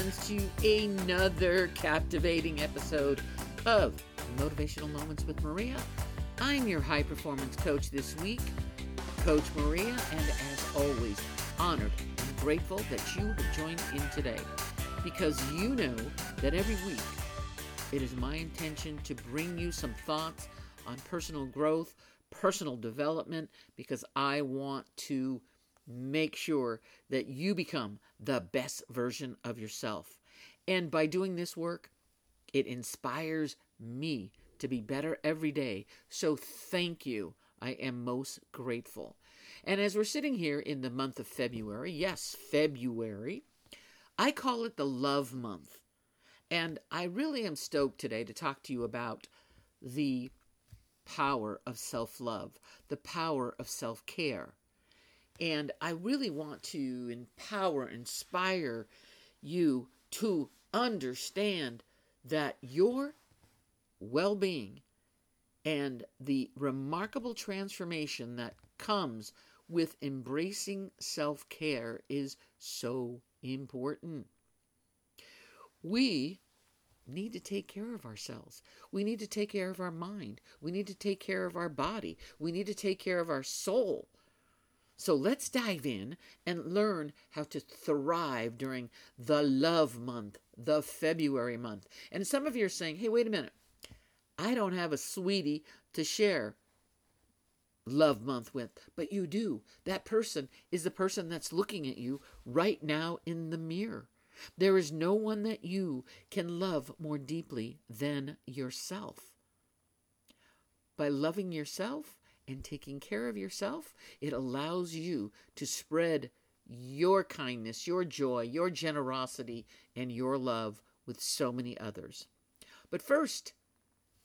friends, to another captivating episode of Motivational Moments with Maria. I'm your high performance coach this week, Coach Maria, and as always, honored and grateful that you have joined in today because you know that every week it is my intention to bring you some thoughts on personal growth, personal development, because I want to make sure that you become the best version of yourself. And by doing this work, it inspires me to be better every day. So thank you. I am most grateful. And as we're sitting here in the month of February, yes, February, I call it the love month. And I really am stoked today to talk to you about the power of self love, the power of self care. And I really want to empower, inspire you to understand that your well being and the remarkable transformation that comes with embracing self care is so important. We need to take care of ourselves. We need to take care of our mind. We need to take care of our body. We need to take care of our soul. So let's dive in and learn how to thrive during the love month, the February month. And some of you are saying, hey, wait a minute. I don't have a sweetie to share love month with, but you do. That person is the person that's looking at you right now in the mirror. There is no one that you can love more deeply than yourself. By loving yourself, and taking care of yourself, it allows you to spread your kindness, your joy, your generosity, and your love with so many others. But first,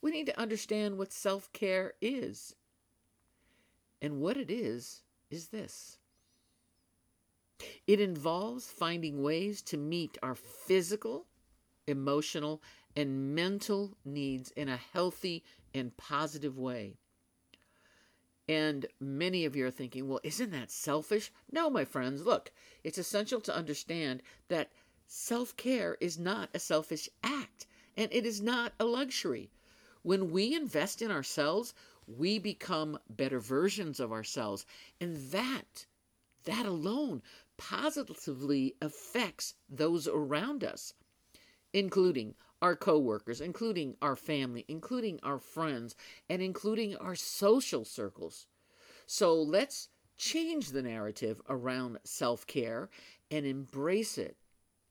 we need to understand what self care is. And what it is, is this it involves finding ways to meet our physical, emotional, and mental needs in a healthy and positive way. And many of you are thinking, well, isn't that selfish? No, my friends, look, it's essential to understand that self care is not a selfish act and it is not a luxury. When we invest in ourselves, we become better versions of ourselves. And that, that alone positively affects those around us, including our coworkers, including our family, including our friends, and including our social circles. So let's change the narrative around self care and embrace it.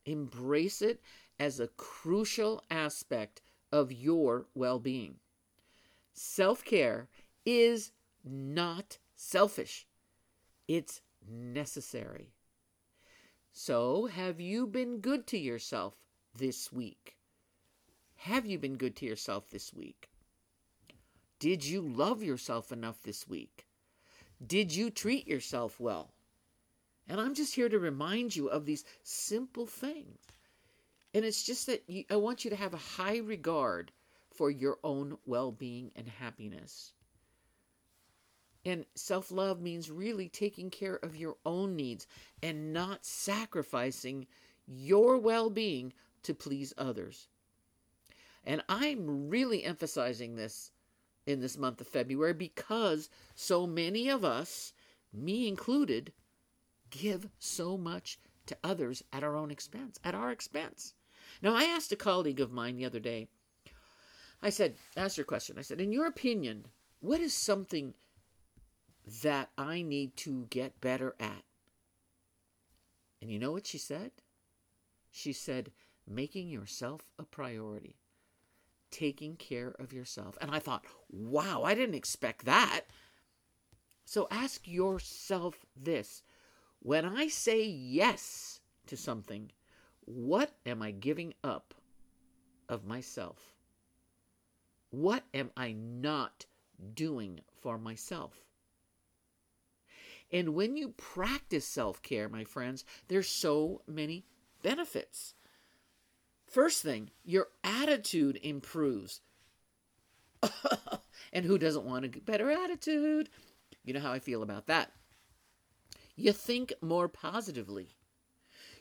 Embrace it as a crucial aspect of your well being. Self care is not selfish, it's necessary. So, have you been good to yourself this week? Have you been good to yourself this week? Did you love yourself enough this week? Did you treat yourself well? And I'm just here to remind you of these simple things. And it's just that you, I want you to have a high regard for your own well being and happiness. And self love means really taking care of your own needs and not sacrificing your well being to please others. And I'm really emphasizing this in this month of February because so many of us, me included, give so much to others at our own expense, at our expense. Now, I asked a colleague of mine the other day, I said, ask a question. I said, in your opinion, what is something that I need to get better at? And you know what she said? She said, making yourself a priority taking care of yourself. And I thought, wow, I didn't expect that. So ask yourself this when I say yes to something, what am I giving up of myself? What am I not doing for myself? And when you practice self care, my friends, there's so many benefits. First thing, your attitude improves. and who doesn't want a better attitude? You know how I feel about that. You think more positively.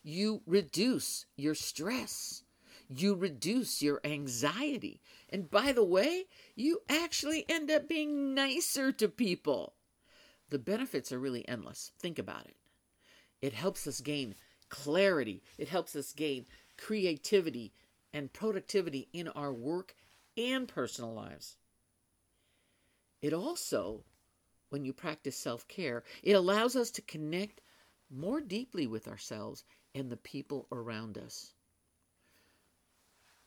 you reduce your stress. You reduce your anxiety. And by the way, you actually end up being nicer to people. The benefits are really endless. Think about it. It helps us gain clarity, it helps us gain creativity and productivity in our work and personal lives. It also, when you practice self care, it allows us to connect more deeply with ourselves and the people around us.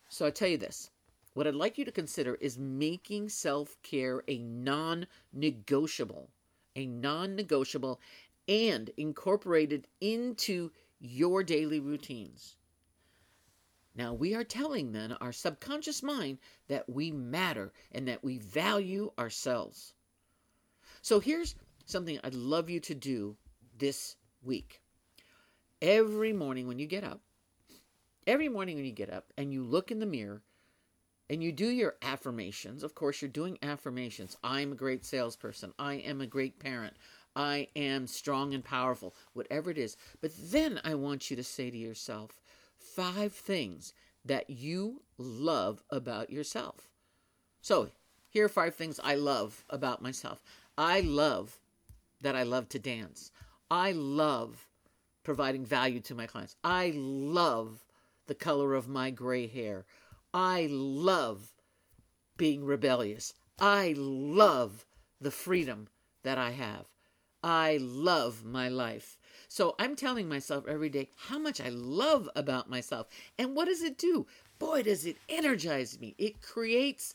So I tell you this what I'd like you to consider is making self care a non negotiable, a non negotiable, and incorporated into your daily routines. Now, we are telling then our subconscious mind that we matter and that we value ourselves. So, here's something I'd love you to do this week. Every morning when you get up, every morning when you get up and you look in the mirror and you do your affirmations, of course, you're doing affirmations. I'm a great salesperson. I am a great parent. I am strong and powerful, whatever it is. But then I want you to say to yourself five things that you love about yourself. So, here are five things I love about myself. I love that I love to dance. I love providing value to my clients. I love the color of my gray hair. I love being rebellious. I love the freedom that I have. I love my life. So I'm telling myself every day how much I love about myself. And what does it do? Boy, does it energize me. It creates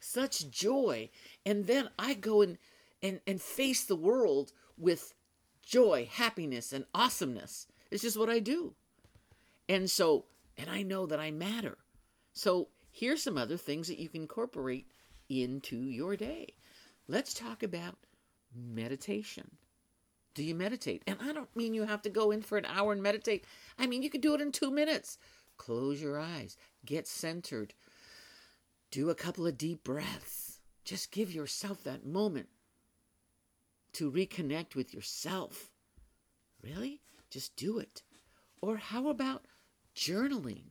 such joy. And then I go and, and, and face the world with joy, happiness, and awesomeness. It's just what I do. And so, and I know that I matter. So here's some other things that you can incorporate into your day. Let's talk about meditation. Do you meditate? And I don't mean you have to go in for an hour and meditate. I mean, you can do it in two minutes. Close your eyes, get centered, do a couple of deep breaths. Just give yourself that moment to reconnect with yourself. Really? Just do it. Or how about journaling?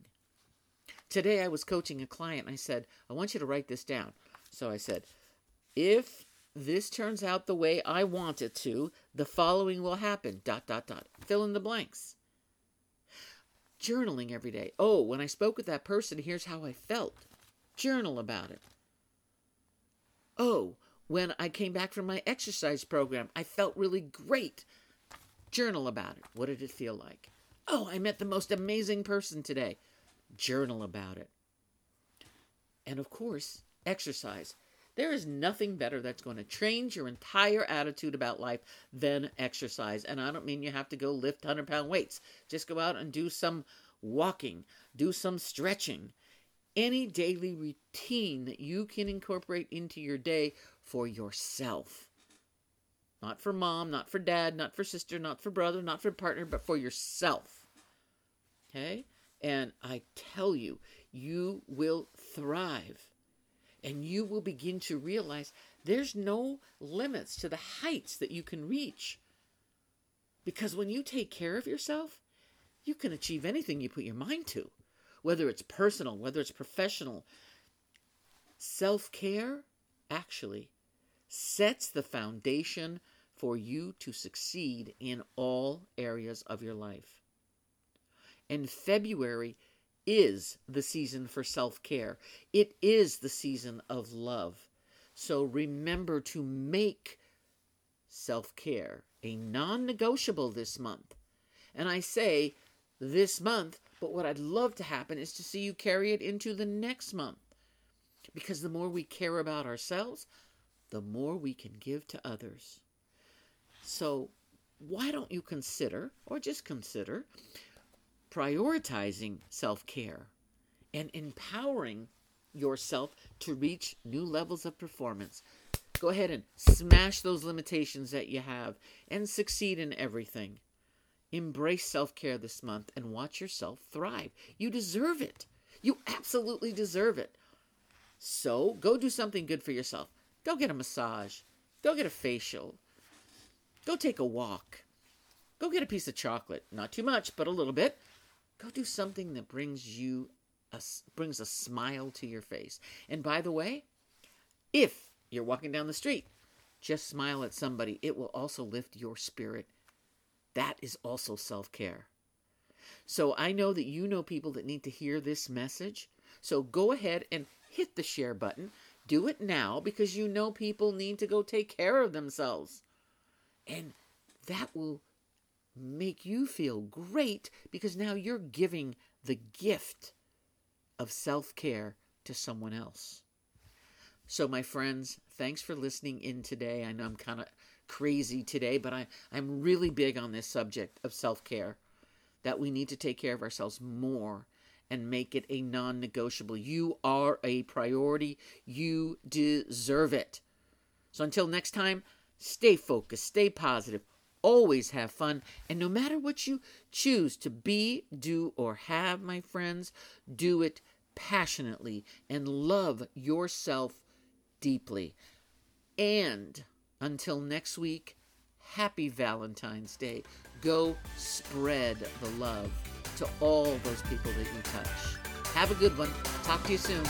Today I was coaching a client and I said, I want you to write this down. So I said, if this turns out the way I want it to, the following will happen. Dot, dot, dot. Fill in the blanks. Journaling every day. Oh, when I spoke with that person, here's how I felt. Journal about it. Oh, when I came back from my exercise program, I felt really great. Journal about it. What did it feel like? Oh, I met the most amazing person today. Journal about it. And of course, exercise. There is nothing better that's going to change your entire attitude about life than exercise. And I don't mean you have to go lift 100 pound weights. Just go out and do some walking, do some stretching. Any daily routine that you can incorporate into your day for yourself. Not for mom, not for dad, not for sister, not for brother, not for partner, but for yourself. Okay? And I tell you, you will thrive and you will begin to realize there's no limits to the heights that you can reach. Because when you take care of yourself, you can achieve anything you put your mind to, whether it's personal, whether it's professional. Self care actually sets the foundation for you to succeed in all areas of your life. And February is the season for self care, it is the season of love. So remember to make self care a non negotiable this month. And I say this month, but what I'd love to happen is to see you carry it into the next month. Because the more we care about ourselves, the more we can give to others. So, why don't you consider, or just consider, prioritizing self care and empowering yourself to reach new levels of performance. Go ahead and smash those limitations that you have and succeed in everything. Embrace self care this month and watch yourself thrive. You deserve it. You absolutely deserve it. So go do something good for yourself. Go get a massage. Go get a facial. Go take a walk. Go get a piece of chocolate. Not too much, but a little bit Go do something that brings you a, brings a smile to your face. And by the way, if you're walking down the street, just smile at somebody. It will also lift your spirit. That is also self care. So I know that you know people that need to hear this message. So go ahead and hit the share button. Do it now because you know people need to go take care of themselves. And that will make you feel great because now you're giving the gift of self care to someone else. So, my friends, thanks for listening in today. I know I'm kind of crazy today, but I, I'm really big on this subject of self care that we need to take care of ourselves more and make it a non negotiable. You are a priority, you deserve it. So, until next time, stay focused, stay positive, always have fun. And no matter what you choose to be, do, or have, my friends, do it passionately and love yourself deeply. And until next week, happy Valentine's Day. Go spread the love to all those people that you touch. Have a good one. Talk to you soon.